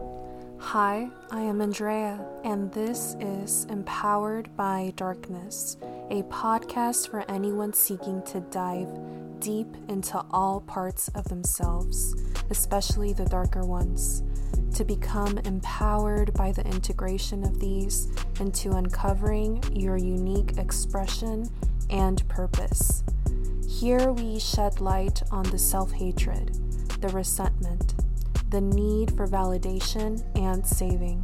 Hi, I am Andrea, and this is Empowered by Darkness, a podcast for anyone seeking to dive deep into all parts of themselves, especially the darker ones, to become empowered by the integration of these into uncovering your unique expression and purpose. Here we shed light on the self hatred, the resentment, the need for validation and saving,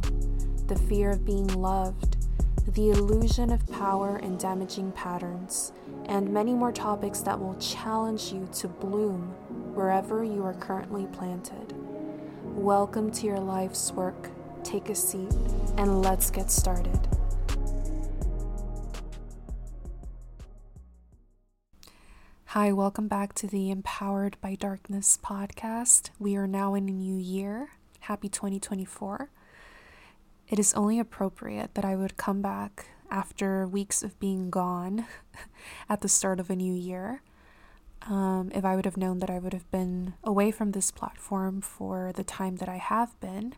the fear of being loved, the illusion of power and damaging patterns, and many more topics that will challenge you to bloom wherever you are currently planted. Welcome to your life's work. Take a seat and let's get started. Hi, welcome back to the Empowered by Darkness podcast. We are now in a new year. Happy 2024. It is only appropriate that I would come back after weeks of being gone at the start of a new year. Um, if I would have known that I would have been away from this platform for the time that I have been,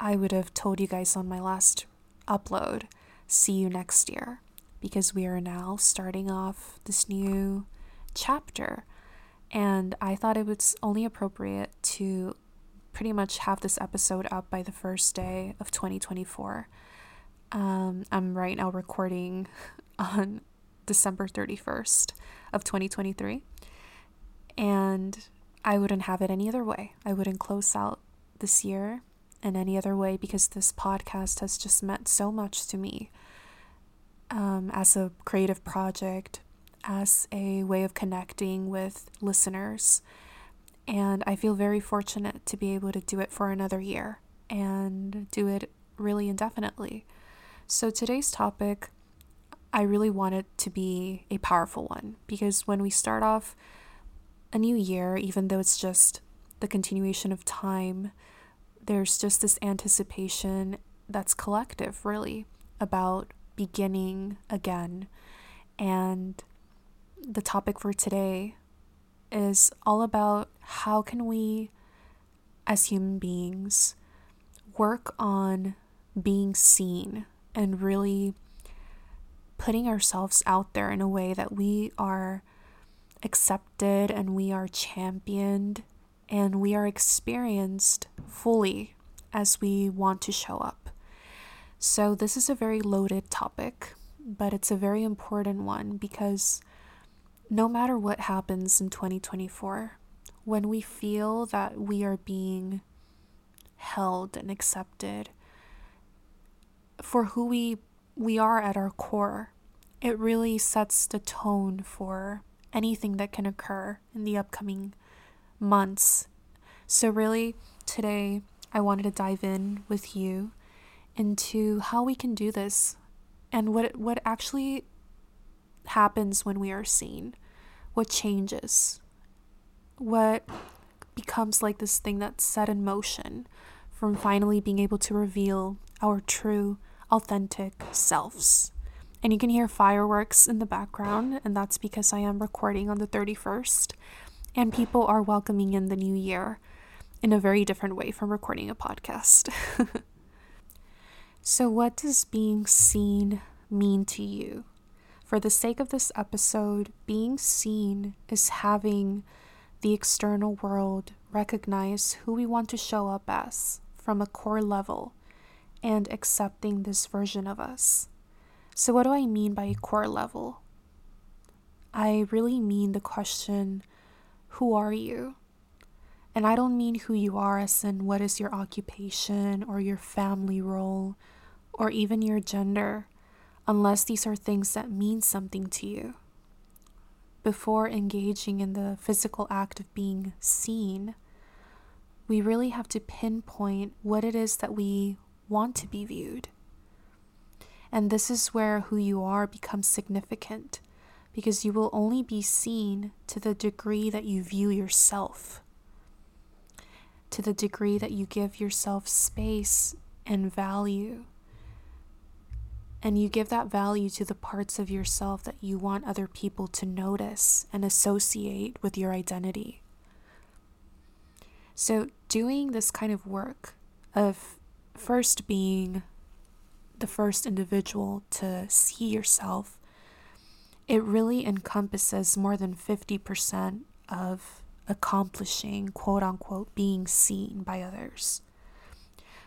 I would have told you guys on my last upload, see you next year, because we are now starting off this new chapter. And I thought it was only appropriate to pretty much have this episode up by the first day of 2024. Um, I'm right now recording on December 31st of 2023. And I wouldn't have it any other way. I wouldn't close out this year in any other way because this podcast has just meant so much to me um, as a creative project, as a way of connecting with listeners. And I feel very fortunate to be able to do it for another year and do it really indefinitely. So today's topic, I really want it to be a powerful one because when we start off a new year, even though it's just the continuation of time, there's just this anticipation that's collective, really, about beginning again. And the topic for today is all about how can we as human beings work on being seen and really putting ourselves out there in a way that we are accepted and we are championed and we are experienced fully as we want to show up. So, this is a very loaded topic, but it's a very important one because no matter what happens in 2024, when we feel that we are being held and accepted for who we we are at our core, it really sets the tone for anything that can occur in the upcoming months. So really today I wanted to dive in with you into how we can do this and what what actually happens when we are seen what changes, what becomes like this thing that's set in motion from finally being able to reveal our true, authentic selves. And you can hear fireworks in the background, and that's because I am recording on the 31st, and people are welcoming in the new year in a very different way from recording a podcast. so, what does being seen mean to you? For the sake of this episode, being seen is having the external world recognize who we want to show up as from a core level and accepting this version of us. So, what do I mean by a core level? I really mean the question, Who are you? And I don't mean who you are as in what is your occupation or your family role or even your gender unless these are things that mean something to you. Before engaging in the physical act of being seen, we really have to pinpoint what it is that we want to be viewed. And this is where who you are becomes significant because you will only be seen to the degree that you view yourself, to the degree that you give yourself space and value and you give that value to the parts of yourself that you want other people to notice and associate with your identity. So, doing this kind of work of first being the first individual to see yourself, it really encompasses more than 50% of accomplishing, quote unquote, being seen by others.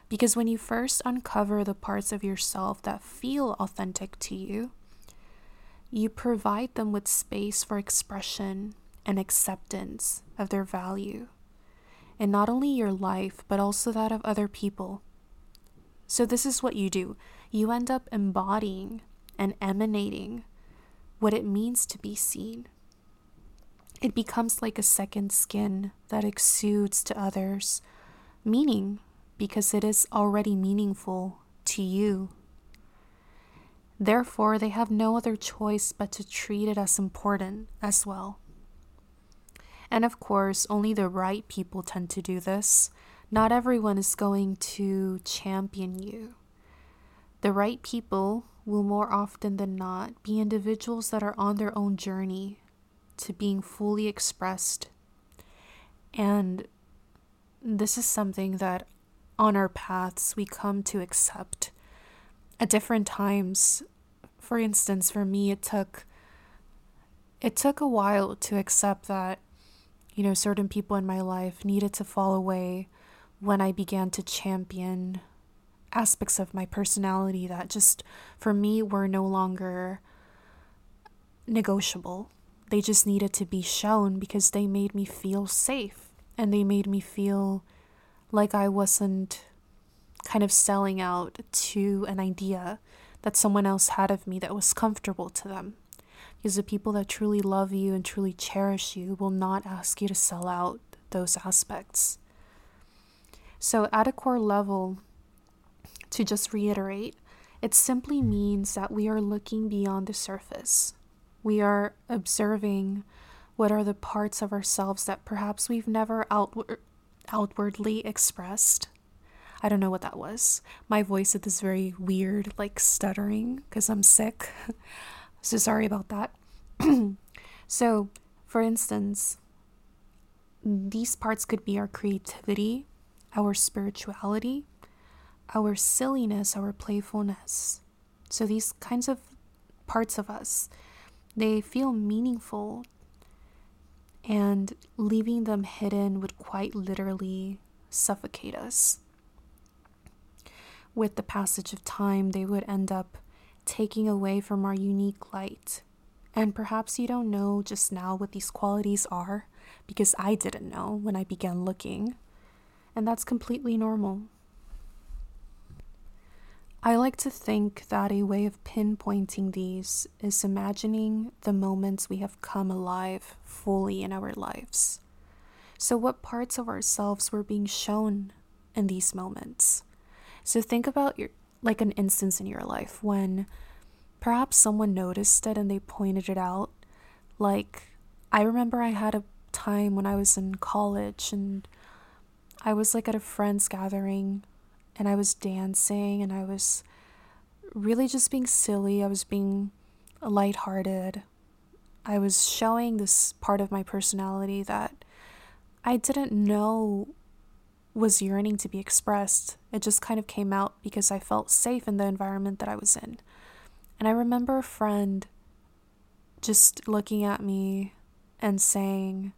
Because when you first uncover the parts of yourself that feel authentic to you, you provide them with space for expression and acceptance of their value, in not only your life, but also that of other people. So, this is what you do you end up embodying and emanating what it means to be seen. It becomes like a second skin that exudes to others meaning because it is already meaningful to you. Therefore, they have no other choice but to treat it as important as well. And of course, only the right people tend to do this. Not everyone is going to champion you. The right people will more often than not be individuals that are on their own journey to being fully expressed. And this is something that on our paths we come to accept at different times. For instance, for me it took it took a while to accept that you know certain people in my life needed to fall away when I began to champion aspects of my personality that just for me were no longer negotiable. They just needed to be shown because they made me feel safe and they made me feel like I wasn't kind of selling out to an idea that someone else had of me that was comfortable to them. Because the people that truly love you and truly cherish you will not ask you to sell out those aspects. So, at a core level, to just reiterate, it simply means that we are looking beyond the surface. We are observing what are the parts of ourselves that perhaps we've never outward, outwardly expressed. I don't know what that was. My voice is this very weird, like stuttering because I'm sick. so sorry about that. so, for instance, these parts could be our creativity, our spirituality, our silliness, our playfulness. So, these kinds of parts of us, they feel meaningful and leaving them hidden would quite literally suffocate us. With the passage of time, they would end up taking away from our unique light. And perhaps you don't know just now what these qualities are, because I didn't know when I began looking. And that's completely normal. I like to think that a way of pinpointing these is imagining the moments we have come alive fully in our lives. So, what parts of ourselves were being shown in these moments? So, think about your like an instance in your life when perhaps someone noticed it and they pointed it out. Like, I remember I had a time when I was in college and I was like at a friend's gathering and I was dancing and I was really just being silly. I was being lighthearted. I was showing this part of my personality that I didn't know was yearning to be expressed. It just kind of came out because I felt safe in the environment that I was in. And I remember a friend just looking at me and saying,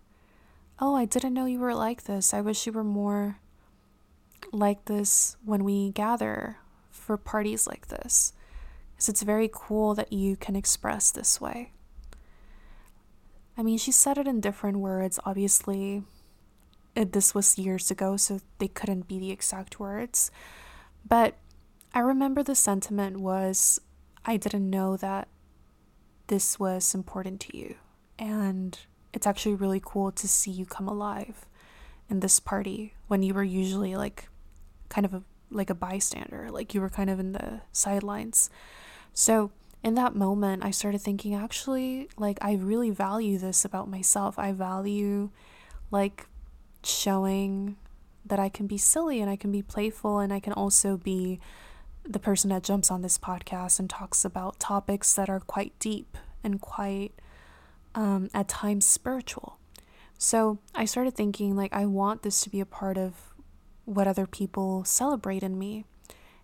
Oh, I didn't know you were like this. I wish you were more like this when we gather for parties like this. Because it's very cool that you can express this way. I mean, she said it in different words. Obviously, it, this was years ago, so they couldn't be the exact words. But I remember the sentiment was I didn't know that this was important to you. And it's actually really cool to see you come alive in this party when you were usually like kind of a, like a bystander, like you were kind of in the sidelines. So, in that moment, I started thinking actually, like, I really value this about myself. I value, like, showing that I can be silly and I can be playful and I can also be the person that jumps on this podcast and talks about topics that are quite deep and quite, um, at times, spiritual. So I started thinking, like, I want this to be a part of what other people celebrate in me.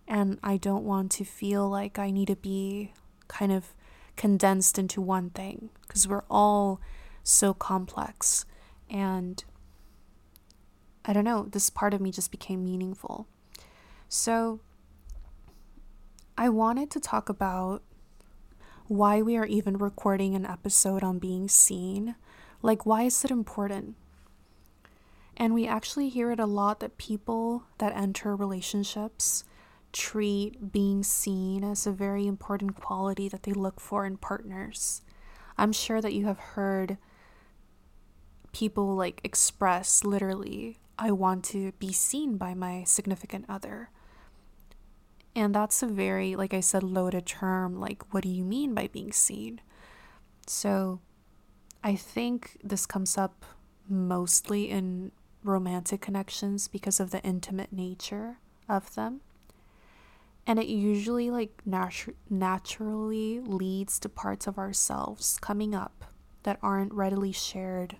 And I don't want to feel like I need to be kind of condensed into one thing because we're all so complex. And I don't know, this part of me just became meaningful. So I wanted to talk about why we are even recording an episode on being seen. Like, why is it important? And we actually hear it a lot that people that enter relationships treat being seen as a very important quality that they look for in partners. I'm sure that you have heard people like express literally, I want to be seen by my significant other. And that's a very, like I said, loaded term. Like, what do you mean by being seen? So I think this comes up mostly in romantic connections because of the intimate nature of them. And it usually like natu- naturally leads to parts of ourselves coming up that aren't readily shared.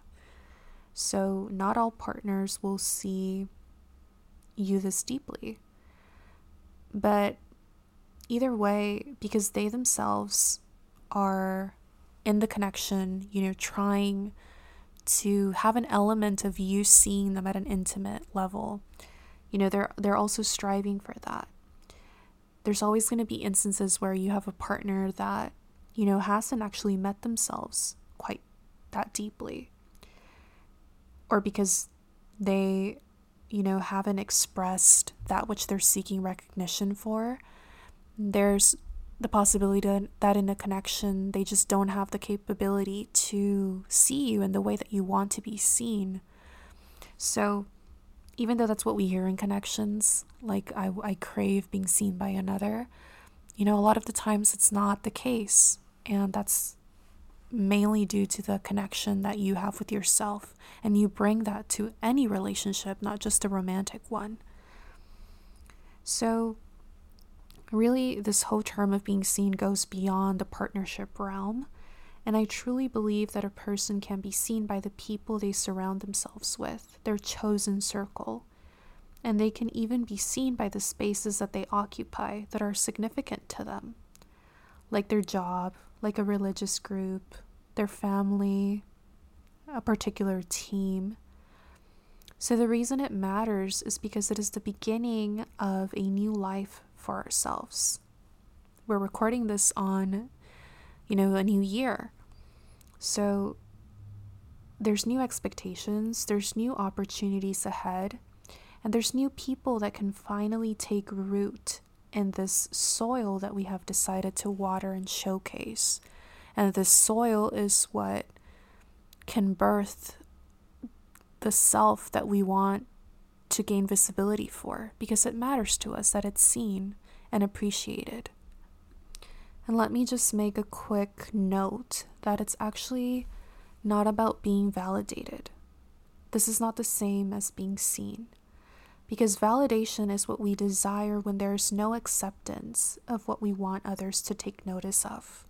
So not all partners will see you this deeply. But either way, because they themselves are in the connection, you know, trying to have an element of you seeing them at an intimate level. You know, they're they're also striving for that. There's always going to be instances where you have a partner that, you know, hasn't actually met themselves quite that deeply. Or because they, you know, haven't expressed that which they're seeking recognition for. There's the possibility that in a connection they just don't have the capability to see you in the way that you want to be seen. So, even though that's what we hear in connections, like I, I crave being seen by another, you know, a lot of the times it's not the case. And that's mainly due to the connection that you have with yourself. And you bring that to any relationship, not just a romantic one. So, Really, this whole term of being seen goes beyond the partnership realm. And I truly believe that a person can be seen by the people they surround themselves with, their chosen circle. And they can even be seen by the spaces that they occupy that are significant to them, like their job, like a religious group, their family, a particular team. So, the reason it matters is because it is the beginning of a new life for ourselves. We're recording this on, you know, a new year. So there's new expectations, there's new opportunities ahead, and there's new people that can finally take root in this soil that we have decided to water and showcase. And this soil is what can birth the self that we want to gain visibility for because it matters to us that it's seen and appreciated. And let me just make a quick note that it's actually not about being validated. This is not the same as being seen. Because validation is what we desire when there is no acceptance of what we want others to take notice of.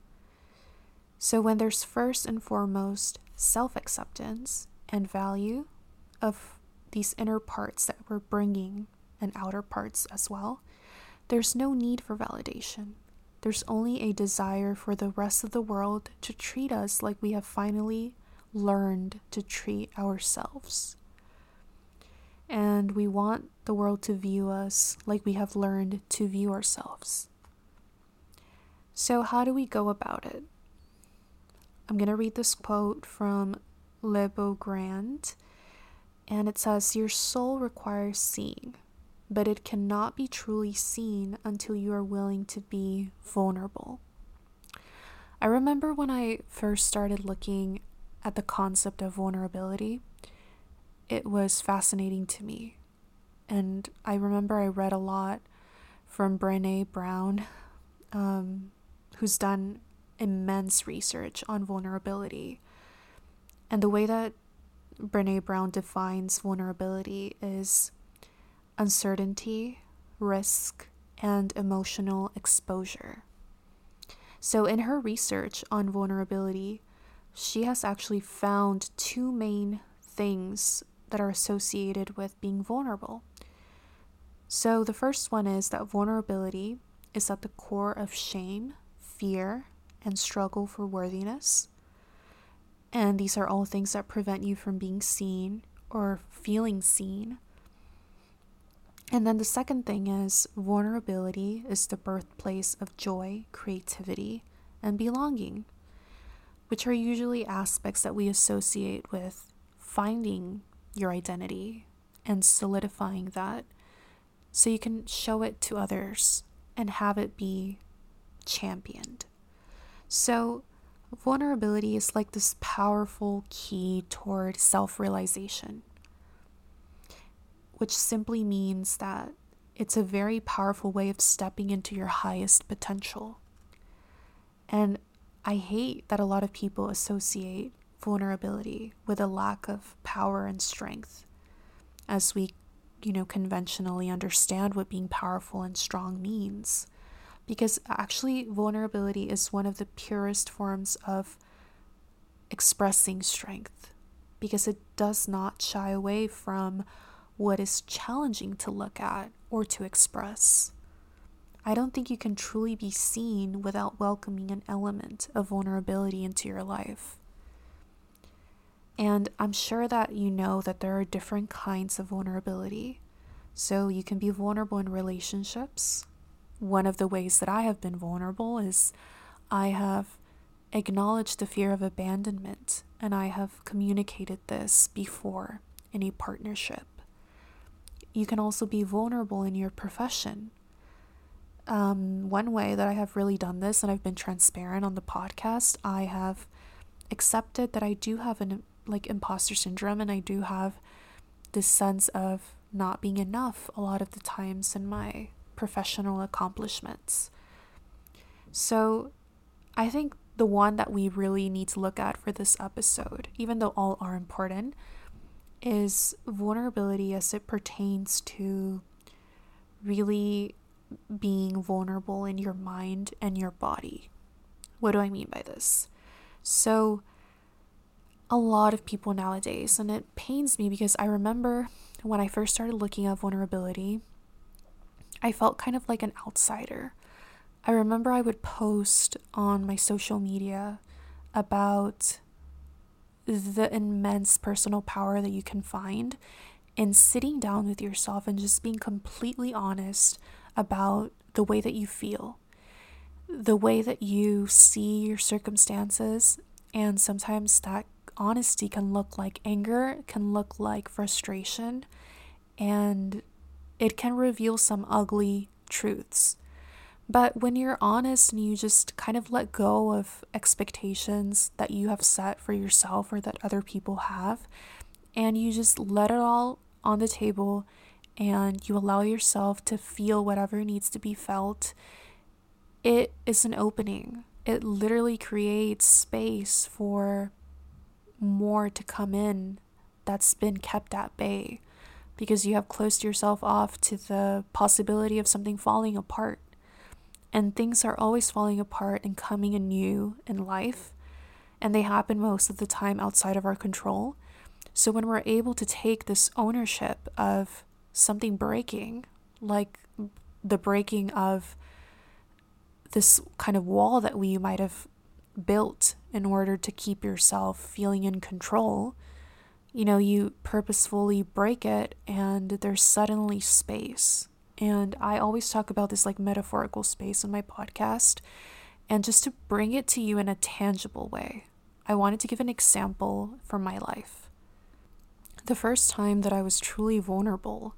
So, when there's first and foremost self acceptance and value of these inner parts that we're bringing and outer parts as well, there's no need for validation. There's only a desire for the rest of the world to treat us like we have finally learned to treat ourselves. And we want the world to view us like we have learned to view ourselves. So, how do we go about it? I'm going to read this quote from Le Beaugrand and it says, Your soul requires seeing, but it cannot be truly seen until you are willing to be vulnerable. I remember when I first started looking at the concept of vulnerability, it was fascinating to me. And I remember I read a lot from Brene Brown, um, who's done immense research on vulnerability. And the way that Brene Brown defines vulnerability is uncertainty, risk, and emotional exposure. So, in her research on vulnerability, she has actually found two main things that are associated with being vulnerable. So, the first one is that vulnerability is at the core of shame, fear, and struggle for worthiness. And these are all things that prevent you from being seen or feeling seen. And then the second thing is vulnerability is the birthplace of joy, creativity, and belonging, which are usually aspects that we associate with finding your identity and solidifying that so you can show it to others and have it be championed. So, vulnerability is like this powerful key toward self realization, which simply means that it's a very powerful way of stepping into your highest potential. And I hate that a lot of people associate vulnerability with a lack of power and strength as we you know, conventionally understand what being powerful and strong means. Because actually, vulnerability is one of the purest forms of expressing strength, because it does not shy away from what is challenging to look at or to express. I don't think you can truly be seen without welcoming an element of vulnerability into your life. And I'm sure that you know that there are different kinds of vulnerability. So you can be vulnerable in relationships. One of the ways that I have been vulnerable is I have acknowledged the fear of abandonment and I have communicated this before in a partnership. You can also be vulnerable in your profession. Um, one way that I have really done this, and I've been transparent on the podcast, I have accepted that I do have an like imposter syndrome and I do have this sense of not being enough a lot of the times in my professional accomplishments. So I think the one that we really need to look at for this episode, even though all are important, is vulnerability as it pertains to really being vulnerable in your mind and your body. What do I mean by this? So, a lot of people nowadays, and it pains me because I remember when I first started looking at vulnerability, I felt kind of like an outsider. I remember I would post on my social media about the immense personal power that you can find in sitting down with yourself and just being completely honest about the way that you feel, the way that you see your circumstances, and sometimes that honesty can look like anger, can look like frustration, and it can reveal some ugly truths. But when you're honest and you just kind of let go of expectations that you have set for yourself or that other people have, and you just let it all on the table and you allow yourself to feel whatever needs to be felt, it is an opening. It literally creates space for more to come in that's been kept at bay because you have closed yourself off to the possibility of something falling apart. And things are always falling apart and coming anew in life, and they happen most of the time outside of our control. So when we're able to take this ownership of something breaking, like the breaking of this kind of wall that we might have built in order to keep yourself feeling in control, you know, you purposefully break it and there's suddenly space. And I always talk about this like metaphorical space in my podcast. And just to bring it to you in a tangible way, I wanted to give an example from my life. The first time that I was truly vulnerable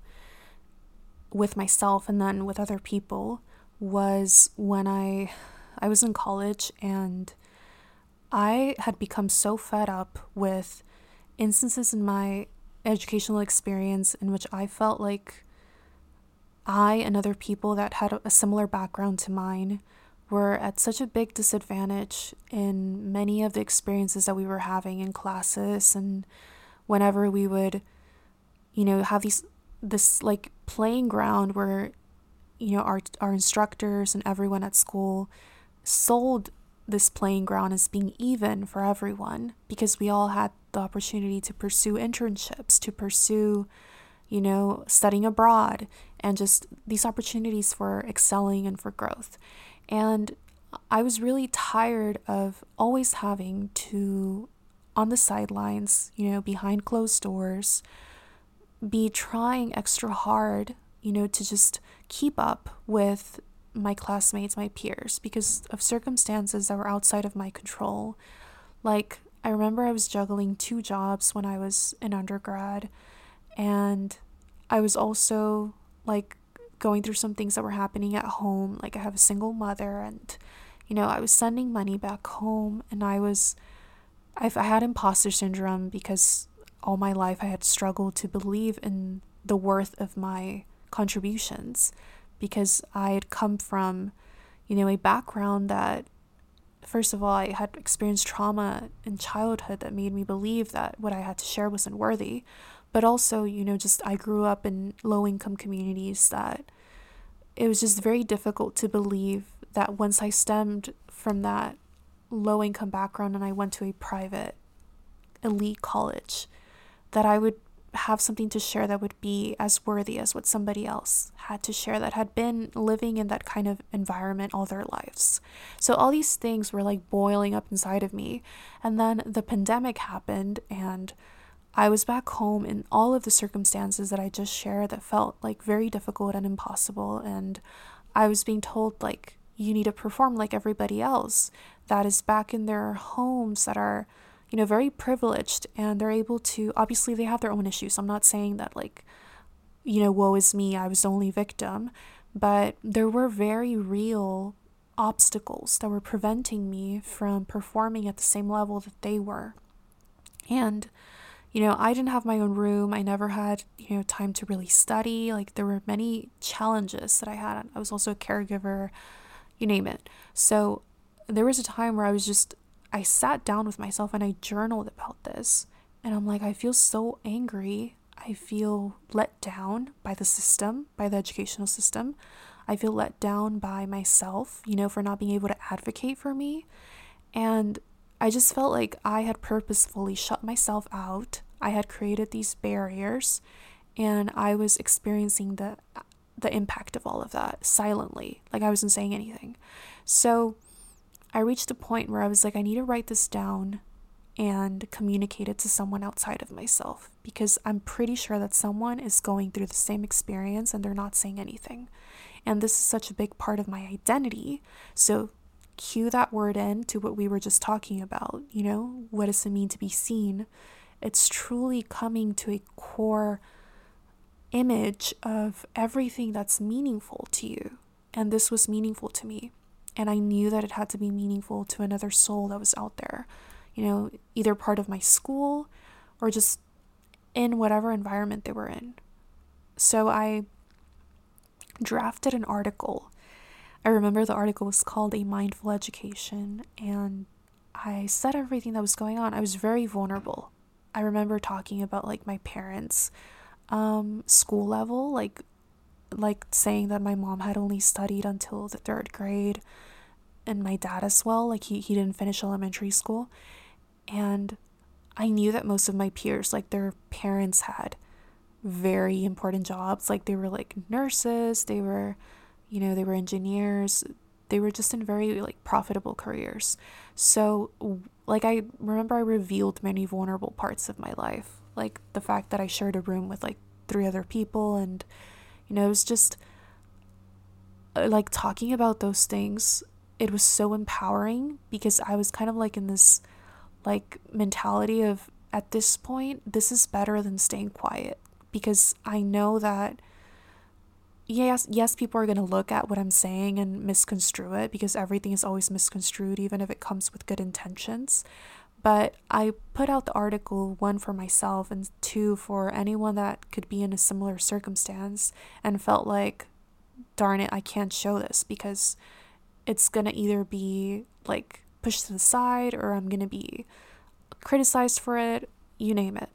with myself and then with other people was when I I was in college and I had become so fed up with instances in my educational experience in which I felt like I and other people that had a similar background to mine were at such a big disadvantage in many of the experiences that we were having in classes and whenever we would you know have these this like playing ground where you know our our instructors and everyone at school sold this playing ground as being even for everyone because we all had the opportunity to pursue internships, to pursue you know, studying abroad, and just these opportunities for excelling and for growth. And I was really tired of always having to, on the sidelines, you know, behind closed doors, be trying extra hard, you know, to just keep up with my classmates, my peers, because of circumstances that were outside of my control. Like, I remember I was juggling two jobs when I was an undergrad, and I was also like going through some things that were happening at home. Like, I have a single mother, and you know, I was sending money back home, and I was, I've, I had imposter syndrome because all my life I had struggled to believe in the worth of my contributions because I had come from, you know, a background that, first of all, I had experienced trauma in childhood that made me believe that what I had to share wasn't worthy. But also, you know, just I grew up in low income communities that it was just very difficult to believe that once I stemmed from that low income background and I went to a private elite college, that I would have something to share that would be as worthy as what somebody else had to share that had been living in that kind of environment all their lives. So all these things were like boiling up inside of me. And then the pandemic happened and I was back home in all of the circumstances that I just shared that felt like very difficult and impossible and I was being told like you need to perform like everybody else that is back in their homes that are you know, very privileged and they're able to, obviously, they have their own issues. I'm not saying that, like, you know, woe is me, I was the only victim, but there were very real obstacles that were preventing me from performing at the same level that they were. And, you know, I didn't have my own room. I never had, you know, time to really study. Like, there were many challenges that I had. I was also a caregiver, you name it. So, there was a time where I was just I sat down with myself and I journaled about this. And I'm like, I feel so angry. I feel let down by the system, by the educational system. I feel let down by myself, you know, for not being able to advocate for me. And I just felt like I had purposefully shut myself out. I had created these barriers and I was experiencing the the impact of all of that silently, like I wasn't saying anything. So I reached a point where I was like, I need to write this down and communicate it to someone outside of myself because I'm pretty sure that someone is going through the same experience and they're not saying anything. And this is such a big part of my identity. So, cue that word in to what we were just talking about. You know, what does it mean to be seen? It's truly coming to a core image of everything that's meaningful to you. And this was meaningful to me and I knew that it had to be meaningful to another soul that was out there, you know, either part of my school or just in whatever environment they were in. So I drafted an article. I remember the article was called A Mindful Education, and I said everything that was going on. I was very vulnerable. I remember talking about like my parents' um, school level, like like saying that my mom had only studied until the third grade and my dad as well. Like he, he didn't finish elementary school. And I knew that most of my peers, like their parents had very important jobs. Like they were like nurses, they were, you know, they were engineers. They were just in very like profitable careers. So like I remember I revealed many vulnerable parts of my life. Like the fact that I shared a room with like three other people and you know, it was just uh, like talking about those things it was so empowering because I was kind of like in this like mentality of at this point this is better than staying quiet because I know that yes yes people are going to look at what I'm saying and misconstrue it because everything is always misconstrued even if it comes with good intentions. But I put out the article one for myself and two for anyone that could be in a similar circumstance and felt like darn it I can't show this because it's gonna either be like pushed to the side or I'm gonna be criticized for it, you name it.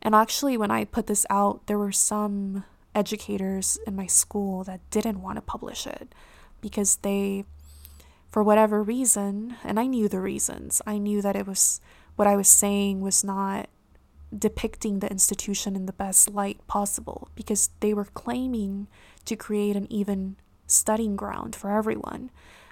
And actually, when I put this out, there were some educators in my school that didn't want to publish it because they, for whatever reason, and I knew the reasons, I knew that it was what I was saying was not depicting the institution in the best light possible because they were claiming to create an even studying ground for everyone.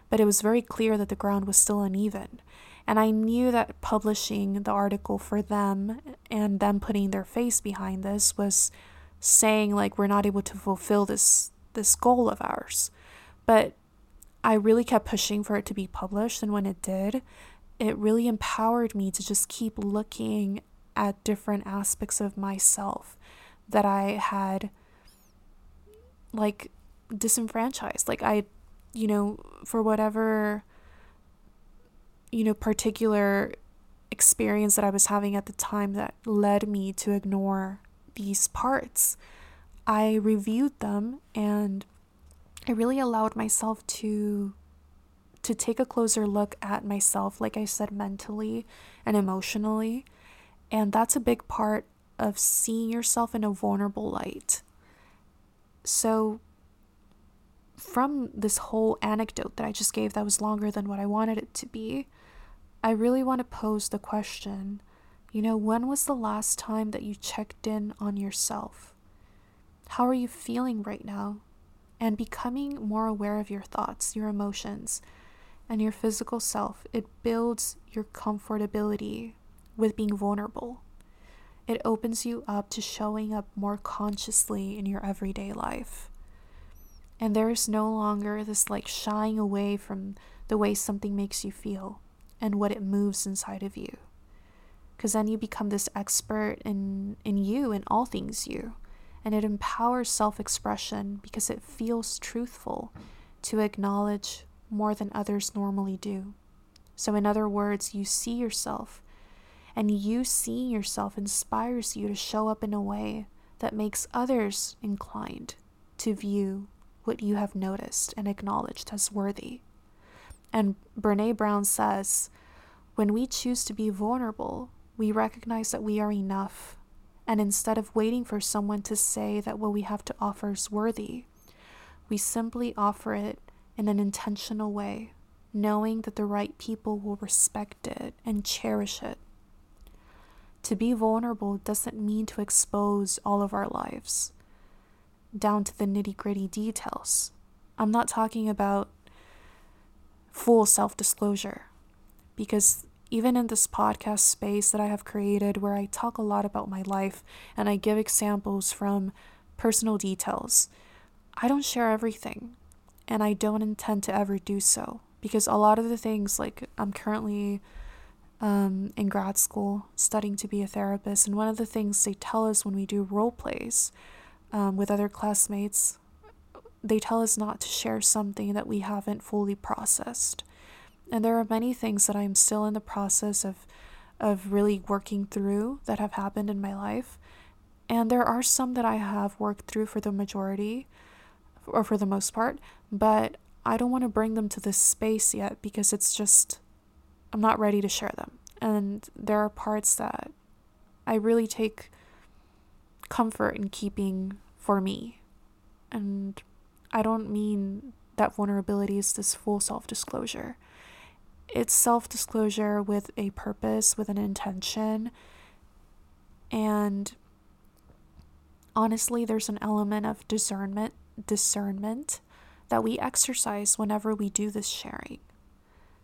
But it was very clear that the ground was still uneven. And I knew that publishing the article for them and them putting their face behind this was saying like we're not able to fulfill this this goal of ours. But I really kept pushing for it to be published and when it did, it really empowered me to just keep looking at different aspects of myself that I had like disenfranchised. Like I, you know, for whatever, you know, particular experience that I was having at the time that led me to ignore these parts, I reviewed them and I really allowed myself to to take a closer look at myself like I said mentally and emotionally and that's a big part of seeing yourself in a vulnerable light. So from this whole anecdote that I just gave that was longer than what I wanted it to be, I really want to pose the question you know, when was the last time that you checked in on yourself? How are you feeling right now? And becoming more aware of your thoughts, your emotions, and your physical self, it builds your comfortability with being vulnerable. It opens you up to showing up more consciously in your everyday life. And there is no longer this like shying away from the way something makes you feel and what it moves inside of you. Because then you become this expert in, in you and all things you. And it empowers self expression because it feels truthful to acknowledge more than others normally do. So, in other words, you see yourself, and you seeing yourself inspires you to show up in a way that makes others inclined to view what you have noticed and acknowledged as worthy. And Brene Brown says, when we choose to be vulnerable, we recognize that we are enough. And instead of waiting for someone to say that what we have to offer is worthy, we simply offer it in an intentional way, knowing that the right people will respect it and cherish it. To be vulnerable doesn't mean to expose all of our lives down to the nitty gritty details. I'm not talking about full self disclosure because even in this podcast space that I have created where I talk a lot about my life and I give examples from personal details, I don't share everything and I don't intend to ever do so because a lot of the things like I'm currently um, in grad school studying to be a therapist and one of the things they tell us when we do role plays um, with other classmates, they tell us not to share something that we haven't fully processed. And there are many things that I'm still in the process of of really working through that have happened in my life. And there are some that I have worked through for the majority or for the most part, but I don't want to bring them to this space yet because it's just I'm not ready to share them. And there are parts that I really take comfort in keeping for me. And I don't mean that vulnerability is this full self disclosure. It's self disclosure with a purpose, with an intention. And honestly, there's an element of discernment, discernment that we exercise whenever we do this sharing.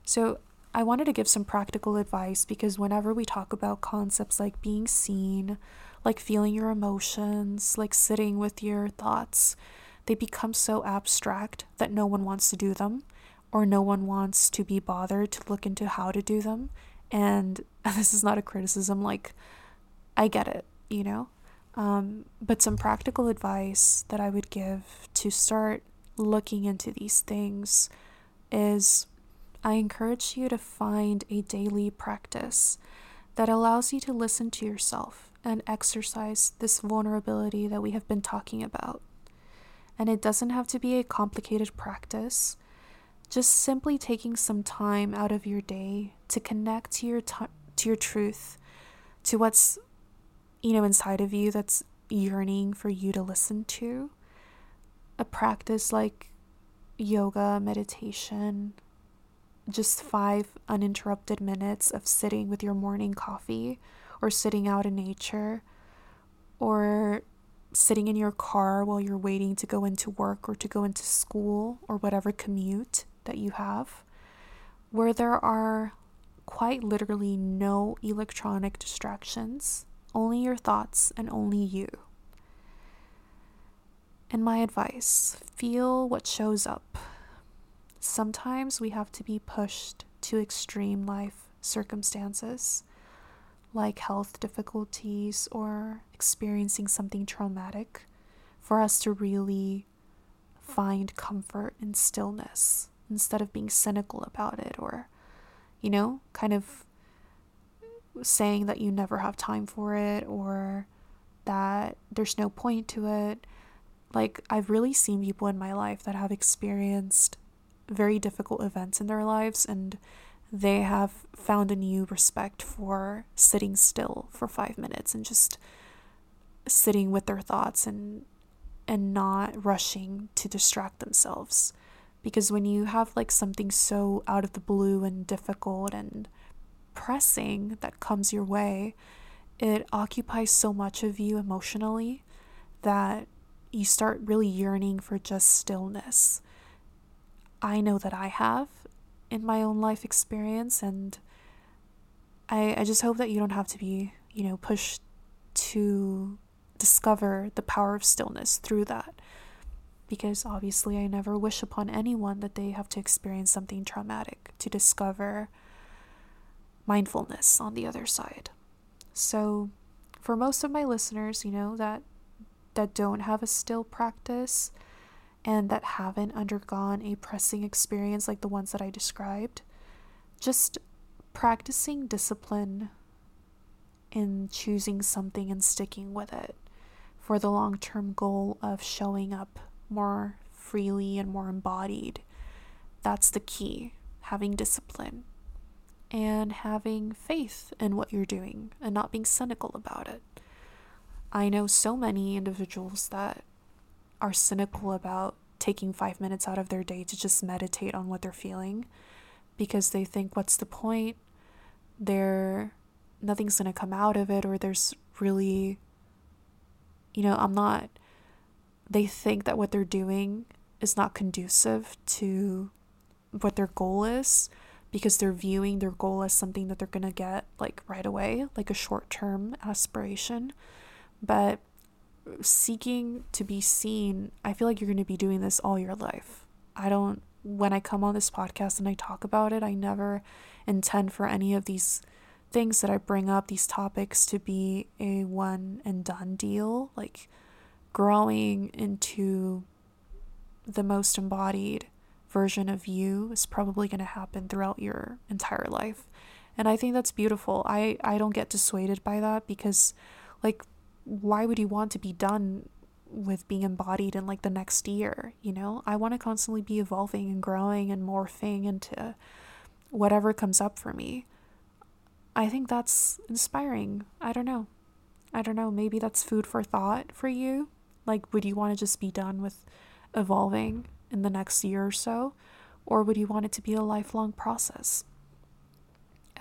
So I wanted to give some practical advice because whenever we talk about concepts like being seen, like feeling your emotions, like sitting with your thoughts, they become so abstract that no one wants to do them or no one wants to be bothered to look into how to do them. And this is not a criticism, like, I get it, you know? Um, but some practical advice that I would give to start looking into these things is I encourage you to find a daily practice that allows you to listen to yourself and exercise this vulnerability that we have been talking about. And it doesn't have to be a complicated practice. Just simply taking some time out of your day to connect to your t- to your truth, to what's you know inside of you that's yearning for you to listen to. A practice like yoga, meditation, just five uninterrupted minutes of sitting with your morning coffee or sitting out in nature or sitting in your car while you're waiting to go into work or to go into school or whatever commute that you have, where there are quite literally no electronic distractions, only your thoughts and only you. And my advice feel what shows up. Sometimes we have to be pushed to extreme life circumstances, like health difficulties or experiencing something traumatic, for us to really find comfort in stillness instead of being cynical about it or, you know, kind of saying that you never have time for it or that there's no point to it. Like, I've really seen people in my life that have experienced very difficult events in their lives and they have found a new respect for sitting still for five minutes and just sitting with their thoughts and and not rushing to distract themselves. Because when you have like something so out of the blue and difficult and pressing that comes your way it occupies so much of you emotionally that you start really yearning for just stillness. I know that i have in my own life experience and I I just hope that you don't have to be, you know, pushed to discover the power of stillness through that. Because obviously I never wish upon anyone that they have to experience something traumatic to discover mindfulness on the other side. So for most of my listeners, you know, that that don't have a still practice, and that haven't undergone a pressing experience like the ones that I described, just practicing discipline in choosing something and sticking with it for the long term goal of showing up more freely and more embodied. That's the key having discipline and having faith in what you're doing and not being cynical about it. I know so many individuals that are cynical about taking five minutes out of their day to just meditate on what they're feeling because they think, what's the point? There, nothing's going to come out of it, or there's really, you know, I'm not, they think that what they're doing is not conducive to what their goal is because they're viewing their goal as something that they're going to get like right away, like a short term aspiration. But seeking to be seen, I feel like you're going to be doing this all your life. I don't, when I come on this podcast and I talk about it, I never intend for any of these things that I bring up, these topics, to be a one and done deal. Like growing into the most embodied version of you is probably going to happen throughout your entire life. And I think that's beautiful. I, I don't get dissuaded by that because, like, why would you want to be done with being embodied in like the next year? You know, I want to constantly be evolving and growing and morphing into whatever comes up for me. I think that's inspiring. I don't know. I don't know. Maybe that's food for thought for you. Like, would you want to just be done with evolving in the next year or so? Or would you want it to be a lifelong process?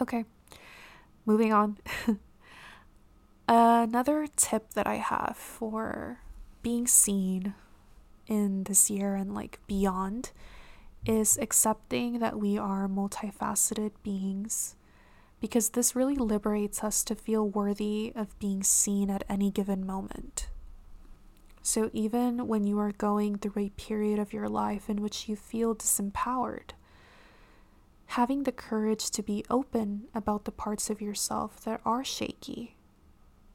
Okay, moving on. Another tip that I have for being seen in this year and like beyond is accepting that we are multifaceted beings because this really liberates us to feel worthy of being seen at any given moment. So, even when you are going through a period of your life in which you feel disempowered, having the courage to be open about the parts of yourself that are shaky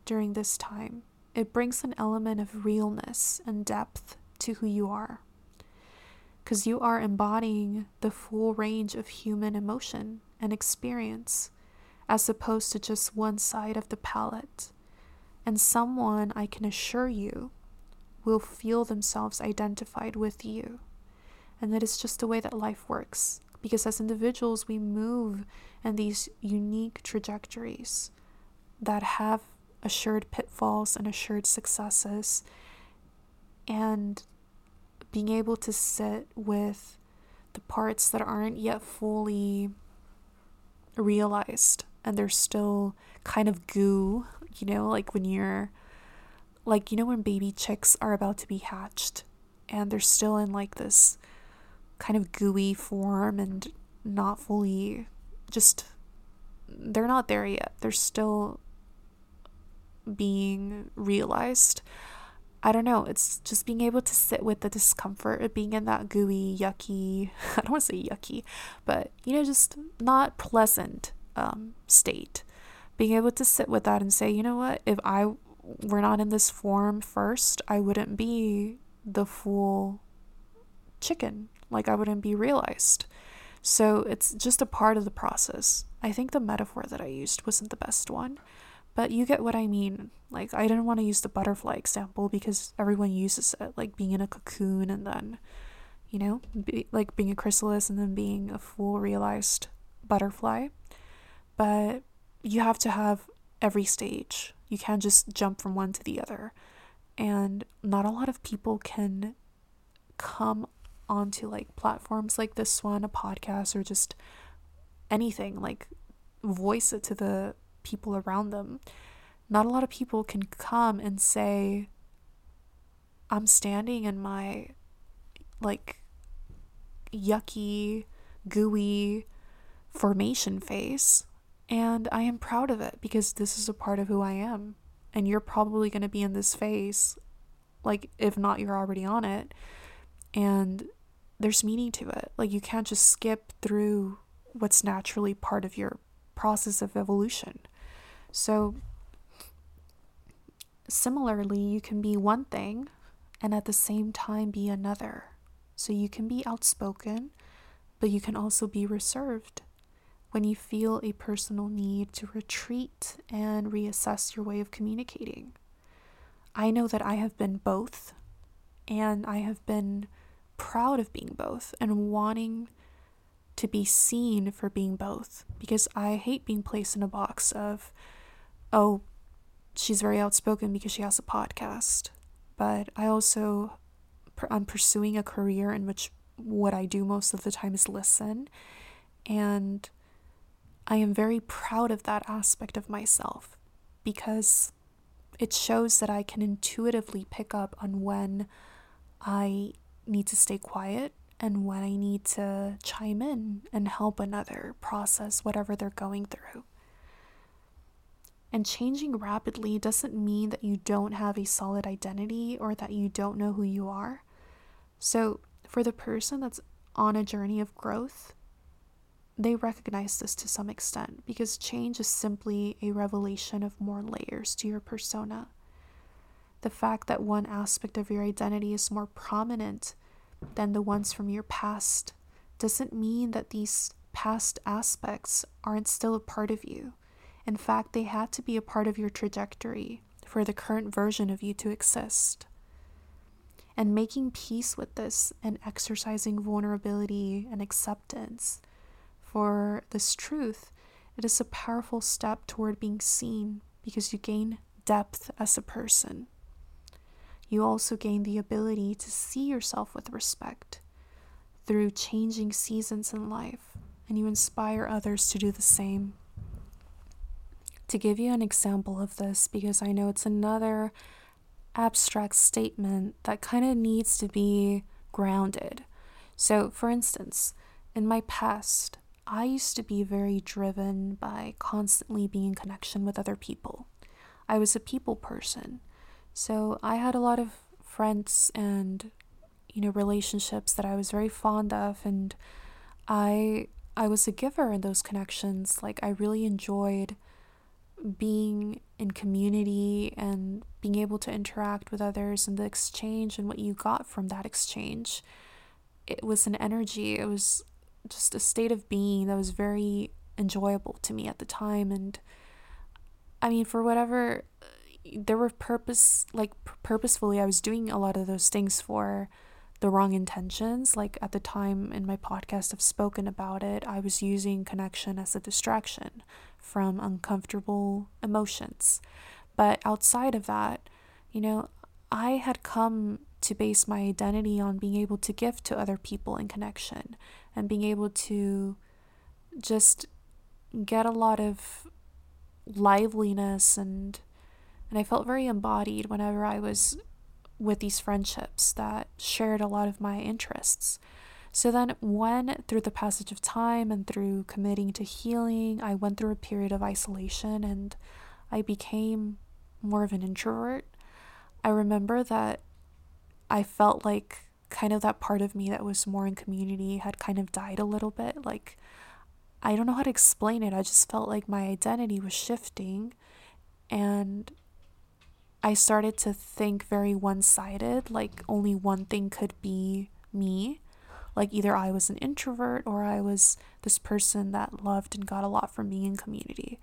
during this time. It brings an element of realness and depth to who you are. Because you are embodying the full range of human emotion and experience, as opposed to just one side of the palette. And someone, I can assure you, will feel themselves identified with you. And that is just the way that life works. Because as individuals, we move in these unique trajectories that have assured pitfalls and assured successes, and being able to sit with the parts that aren't yet fully realized and they're still kind of goo, you know, like when you're like you know when baby chicks are about to be hatched and they're still in like this kind of gooey form and not fully just they're not there yet. They're still being realized. I don't know. It's just being able to sit with the discomfort of being in that gooey, yucky, I don't want to say yucky, but you know, just not pleasant um, state. Being able to sit with that and say, you know what, if I were not in this form first, I wouldn't be the full chicken. Like, I wouldn't be realized. So it's just a part of the process. I think the metaphor that I used wasn't the best one, but you get what I mean. Like, I didn't want to use the butterfly example because everyone uses it, like being in a cocoon and then, you know, be, like being a chrysalis and then being a full realized butterfly. But you have to have every stage. You can't just jump from one to the other. And not a lot of people can come onto like platforms like this one, a podcast, or just anything, like voice it to the people around them. Not a lot of people can come and say, I'm standing in my like yucky, gooey formation phase, and I am proud of it because this is a part of who I am. And you're probably going to be in this phase, like, if not, you're already on it. And there's meaning to it. Like you can't just skip through what's naturally part of your process of evolution. So similarly, you can be one thing and at the same time be another. So you can be outspoken, but you can also be reserved. When you feel a personal need to retreat and reassess your way of communicating. I know that I have been both, and I have been proud of being both and wanting to be seen for being both because I hate being placed in a box of, oh, she's very outspoken because she has a podcast. But I also, I'm pursuing a career in which what I do most of the time is listen. And I am very proud of that aspect of myself because it shows that I can intuitively pick up on when I need to stay quiet and when I need to chime in and help another process whatever they're going through. And changing rapidly doesn't mean that you don't have a solid identity or that you don't know who you are. So, for the person that's on a journey of growth, they recognize this to some extent because change is simply a revelation of more layers to your persona. The fact that one aspect of your identity is more prominent than the ones from your past doesn't mean that these past aspects aren't still a part of you. In fact, they had to be a part of your trajectory for the current version of you to exist. And making peace with this and exercising vulnerability and acceptance for this truth, it is a powerful step toward being seen because you gain depth as a person. You also gain the ability to see yourself with respect through changing seasons in life, and you inspire others to do the same. To give you an example of this, because I know it's another abstract statement that kind of needs to be grounded. So, for instance, in my past, I used to be very driven by constantly being in connection with other people. I was a people person. So I had a lot of friends and you know relationships that I was very fond of and I I was a giver in those connections. Like I really enjoyed being in community and being able to interact with others and the exchange and what you got from that exchange. It was an energy, it was just a state of being that was very enjoyable to me at the time and I mean for whatever there were purpose like purposefully I was doing a lot of those things for the wrong intentions. Like at the time in my podcast, I've spoken about it. I was using connection as a distraction from uncomfortable emotions. But outside of that, you know, I had come to base my identity on being able to give to other people in connection and being able to just get a lot of liveliness and and I felt very embodied whenever I was with these friendships that shared a lot of my interests. So then, when through the passage of time and through committing to healing, I went through a period of isolation and I became more of an introvert, I remember that I felt like kind of that part of me that was more in community had kind of died a little bit. Like, I don't know how to explain it. I just felt like my identity was shifting and I started to think very one sided, like only one thing could be me. Like either I was an introvert or I was this person that loved and got a lot from me in community.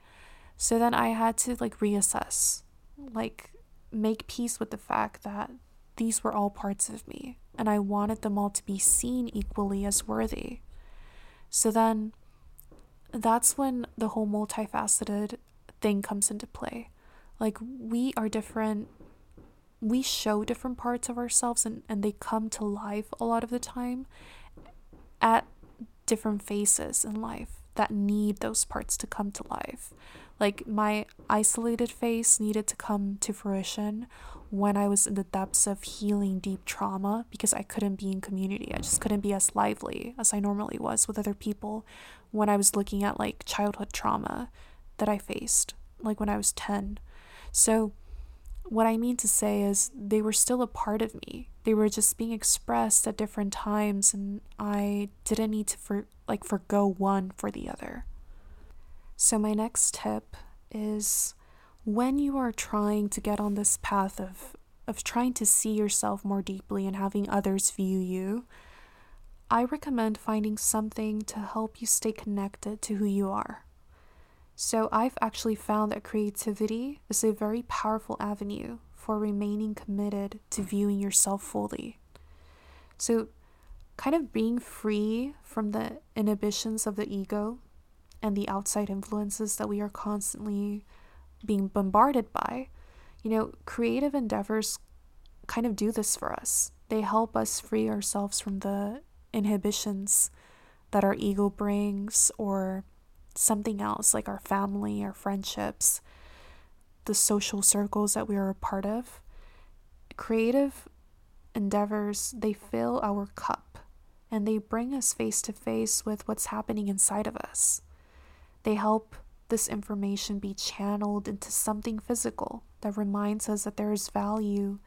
So then I had to like reassess, like make peace with the fact that these were all parts of me and I wanted them all to be seen equally as worthy. So then that's when the whole multifaceted thing comes into play. Like, we are different, we show different parts of ourselves and, and they come to life a lot of the time at different phases in life that need those parts to come to life. Like, my isolated face needed to come to fruition when I was in the depths of healing deep trauma because I couldn't be in community. I just couldn't be as lively as I normally was with other people when I was looking at like childhood trauma that I faced, like when I was 10. So, what I mean to say is they were still a part of me. They were just being expressed at different times and I didn't need to for like forgo one for the other. So my next tip is when you are trying to get on this path of of trying to see yourself more deeply and having others view you, I recommend finding something to help you stay connected to who you are. So, I've actually found that creativity is a very powerful avenue for remaining committed to viewing yourself fully. So, kind of being free from the inhibitions of the ego and the outside influences that we are constantly being bombarded by. You know, creative endeavors kind of do this for us. They help us free ourselves from the inhibitions that our ego brings or something else like our family, our friendships, the social circles that we are a part of. Creative endeavors, they fill our cup and they bring us face to face with what's happening inside of us. They help this information be channeled into something physical that reminds us that there is value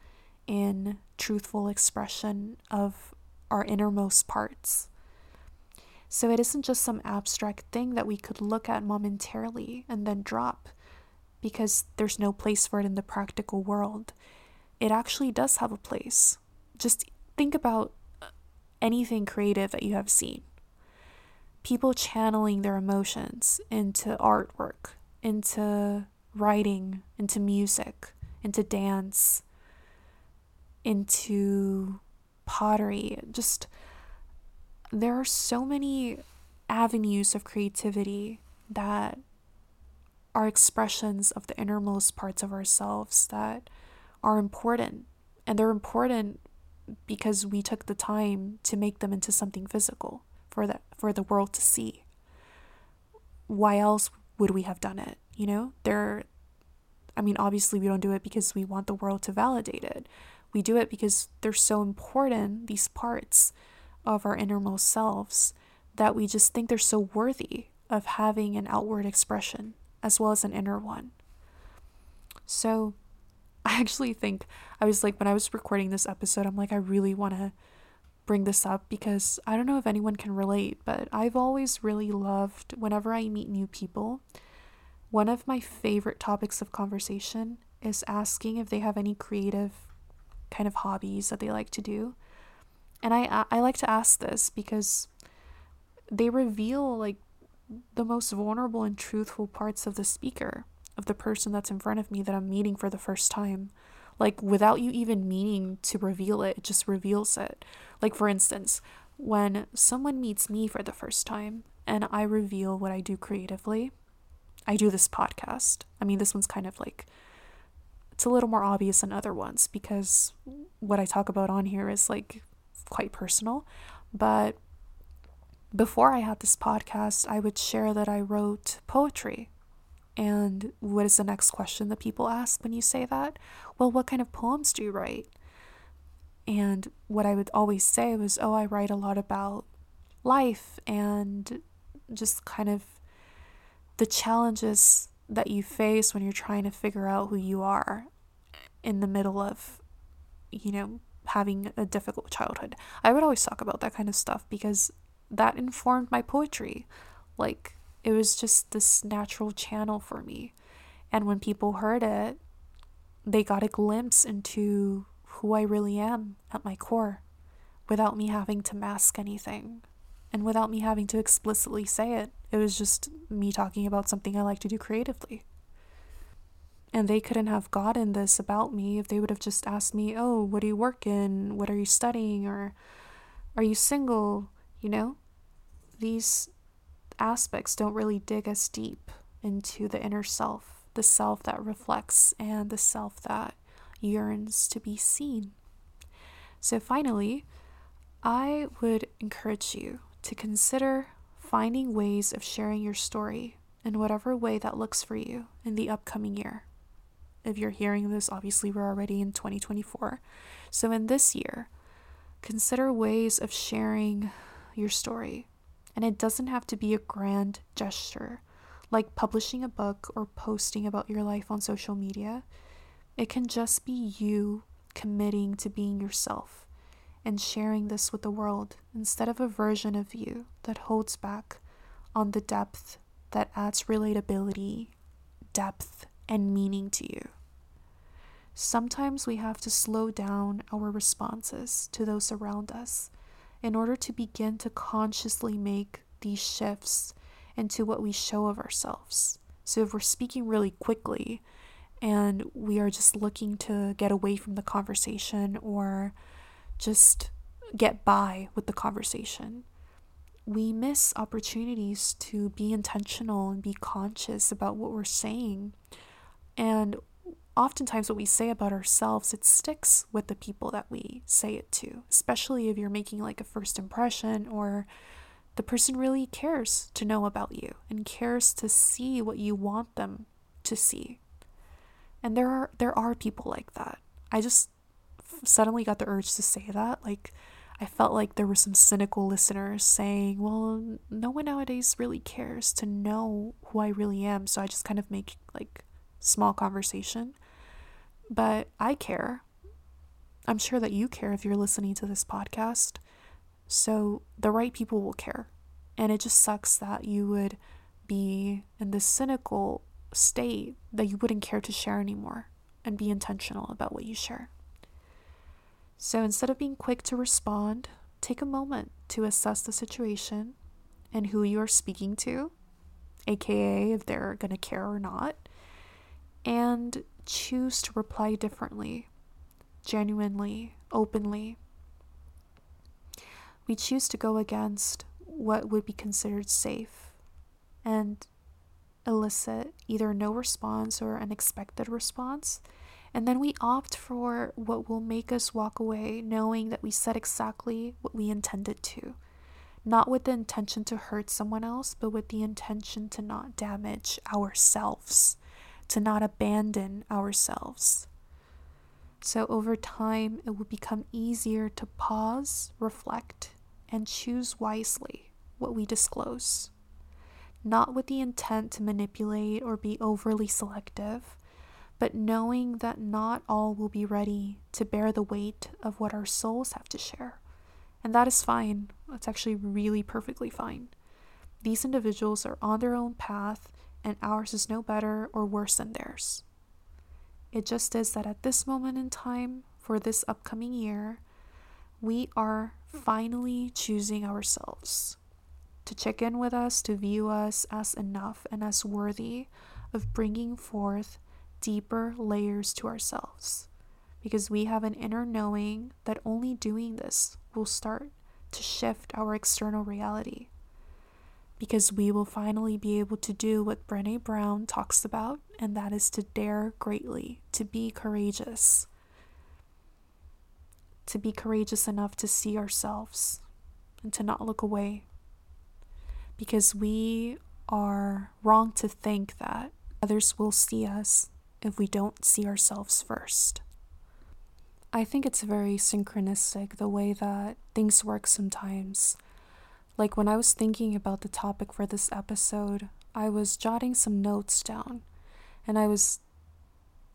in truthful expression of our innermost parts. So it isn't just some abstract thing that we could look at momentarily and then drop because there's no place for it in the practical world. It actually does have a place. Just think about uh, anything creative that you have seen people channeling their emotions into artwork, into writing, into music, into dance, into pottery. Just there are so many avenues of creativity that are expressions of the innermost parts of ourselves that are important. And they're important because we took the time to make them into something physical for the for the world to see. Why else would we have done it? You know, there I mean, obviously we don't do it because we want the world to validate it. We do it because they're so important, these parts of our innermost selves, that we just think they're so worthy of having an outward expression as well as an inner one. So, I actually think I was like, when I was recording this episode, I'm like, I really want to bring this up because I don't know if anyone can relate, but I've always really loved whenever I meet new people. One of my favorite topics of conversation is asking if they have any creative kind of hobbies that they like to do. And I I like to ask this because they reveal like the most vulnerable and truthful parts of the speaker, of the person that's in front of me that I'm meeting for the first time. Like without you even meaning to reveal it, it just reveals it. Like, for instance, when someone meets me for the first time and I reveal what I do creatively, I do this podcast. I mean, this one's kind of like, it's a little more obvious than other ones because what I talk about on here is like quite personal. But before I had this podcast, I would share that I wrote poetry And what is the next question that people ask when you say that? Well, what kind of poems do you write? And what I would always say was, oh, I write a lot about life and just kind of the challenges that you face when you're trying to figure out who you are in the middle of, you know, having a difficult childhood. I would always talk about that kind of stuff because that informed my poetry. Like, it was just this natural channel for me. And when people heard it, they got a glimpse into who I really am at my core without me having to mask anything and without me having to explicitly say it. It was just me talking about something I like to do creatively. And they couldn't have gotten this about me if they would have just asked me, Oh, what do you work in? What are you studying? Or are you single? You know? These aspects don't really dig as deep into the inner self, the self that reflects and the self that yearns to be seen. So, finally, I would encourage you to consider finding ways of sharing your story in whatever way that looks for you in the upcoming year. If you're hearing this, obviously, we're already in 2024. So, in this year, consider ways of sharing your story and it doesn't have to be a grand gesture, like publishing a book or posting about your life on social media. It can just be you committing to being yourself and sharing this with the world instead of a version of you that holds back on the depth that adds relatability, depth, and meaning to you. Sometimes we have to slow down our responses to those around us in order to begin to consciously make these shifts into what we show of ourselves. So if we're speaking really quickly and we are just looking to get away from the conversation or just get by with the conversation, we miss opportunities to be intentional and be conscious about what we're saying. And oftentimes what we say about ourselves it sticks with the people that we say it to especially if you're making like a first impression or the person really cares to know about you and cares to see what you want them to see. And there are there are people like that. I just suddenly got the urge to say that. Like i felt like there were some cynical listeners saying well no one nowadays really cares to know who i really am. So i just kind of make like small conversation but I care. I'm sure that you care if you're listening to this podcast. So the right people will care. And it just sucks that you would be in this cynical state that you wouldn't care to share anymore and be intentional about what you share. So instead of being quick to respond, take a moment to assess the situation and who you are speaking to, aka if they're going to care or not, and choose to reply differently, genuinely, openly. We choose to go against what would be considered safe and elicit either no response or an expected response. And then we opt for what will make us walk away knowing that we said exactly what we intended to. Not with the intention to hurt someone else, but with the intention to not damage ourselves to not abandon ourselves. So, over time, it will become easier to pause, reflect, and choose wisely what we disclose. Not with the intent to manipulate or be overly selective, but knowing that not all will be ready to bear the weight of what our souls have to share. And that is fine. That's actually really perfectly fine. These individuals are on their own path and ours is no better or worse than theirs. It just is that at this moment in time, for this upcoming year, we are finally choosing ourselves to check in with us, to view us as enough and as worthy of bringing forth deeper layers to ourselves. Because we have an inner knowing that only doing this will start to shift our external reality because we will finally be able to do what Brene Brown talks about, and that is to dare greatly, to be courageous. To be courageous enough to see ourselves and to not look away. Because we are wrong to think that Others will see us if we don't see ourselves first. I think it's very synchronistic the way that things work sometimes. Like when I was thinking about the topic for this episode, I was jotting some notes down and I was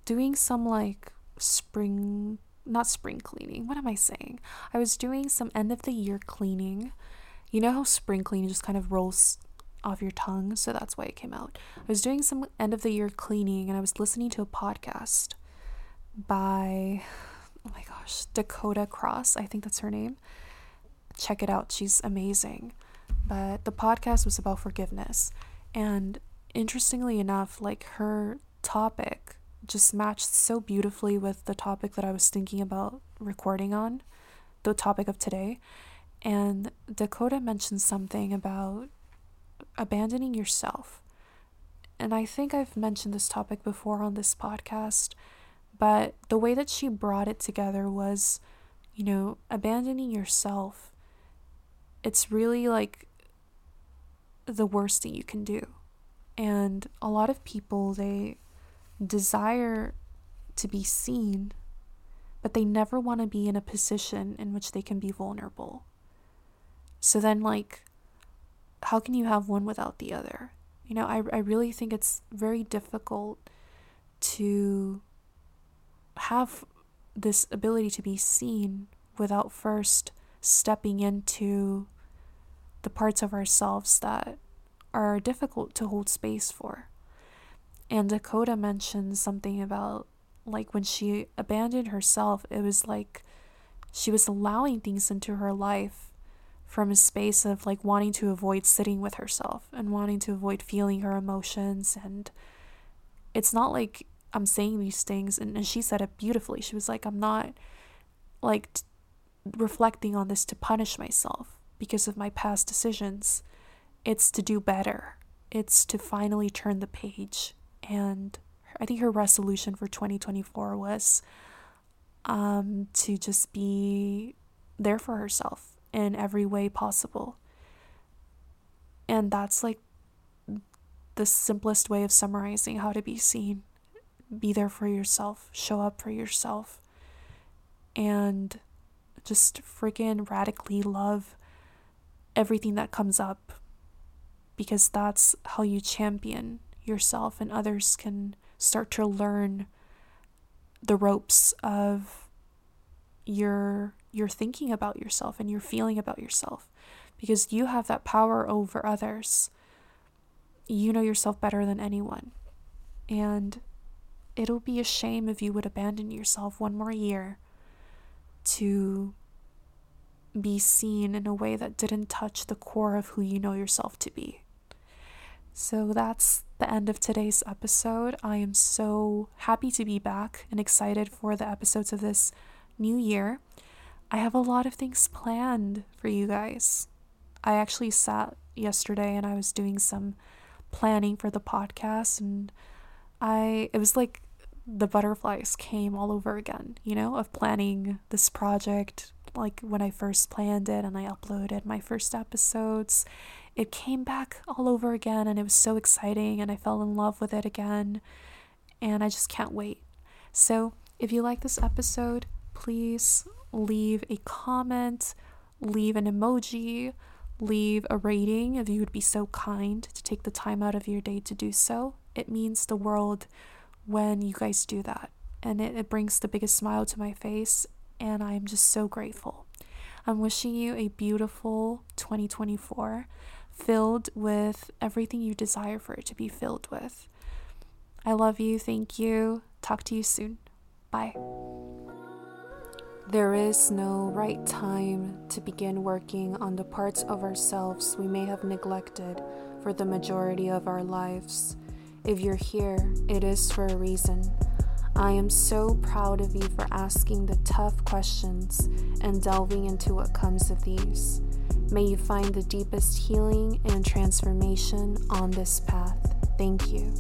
doing some like spring, not spring cleaning. What am I saying? I was doing some end of the year cleaning. You know how spring cleaning just kind of rolls off your tongue, so that's why it came out. I was doing some end of the year cleaning and I was listening to a podcast by oh my gosh, Dakota Cross, I think that's her name. Check it out, she's amazing. But the podcast was about forgiveness. And interestingly enough, like her topic just matched so beautifully with the topic that I was thinking about recording on, the topic of today. And Dakota mentioned something about abandoning yourself. And I think I've mentioned this topic before on this podcast, but the way that she brought it together was, you know, abandoning yourself. It's really like the worst thing you can do. And a lot of people, they desire to be seen, but they never want to be in a position in which they can be vulnerable. So then, like, how can you have one without the other? You know, I, I really think it's very difficult to have this ability to be seen without first stepping into the parts of ourselves that are difficult to hold space for. And Dakota mentioned something about like when she abandoned herself, it was like she was allowing things into her life from a space of like wanting to avoid sitting with herself and wanting to avoid feeling her emotions. And it's not like I'm saying these things, and, and she said it beautifully. She was like, I'm not like t- reflecting on this to punish myself because of my past decisions. It's to do better, it's to finally turn the page. And I think her resolution for 2024 was um, to just be there for herself in every way possible. And that's like the simplest way of summarizing how to be seen. Be there for yourself, show up for yourself, and just freaking radically love everything that comes up because that's how you champion yourself and others can start to learn the ropes of your your thinking about yourself and your feeling about yourself. Because you have that power over others. You know yourself better than anyone. And it'll be a shame if you would abandon yourself one more year to be seen in a way that didn't touch the core of who you know yourself to be. So that's the end of today's episode. I am so happy to be back and excited for the episodes of this new year. I have a lot of things planned for you guys. I actually sat yesterday and I was doing some planning for the podcast and I it was like the butterflies came all over again, you know, of planning this project, like when I first planned it and I uploaded my first episodes, it came back all over again and it was so exciting and I fell in love with it again and I just can't wait. So, if you like this episode, please leave a comment, leave an emoji, leave a rating if you would be so kind to take the time out of your day to do so. It means the world when you guys do that. And it, it brings the biggest smile to my face and I'm just so grateful. I'm wishing you a beautiful 2024 filled with everything you desire for it to be filled with. I love you. Thank you. Talk to you soon. Bye. There is no right time to begin working on the parts of ourselves we may have neglected for the majority of our lives. If you're here, it is for a reason. I am so proud of you for asking the tough questions and delving into what comes of these. May you find the deepest healing and transformation on this path. Thank you.